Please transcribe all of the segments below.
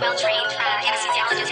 well trained uh, anesthesiologist.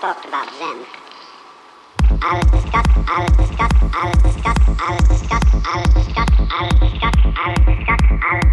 talked about Zen. I was discussed, I was discussed, I was discussed, I was discussed, I was discussed, I was discussed, I was discussed, I was discussed.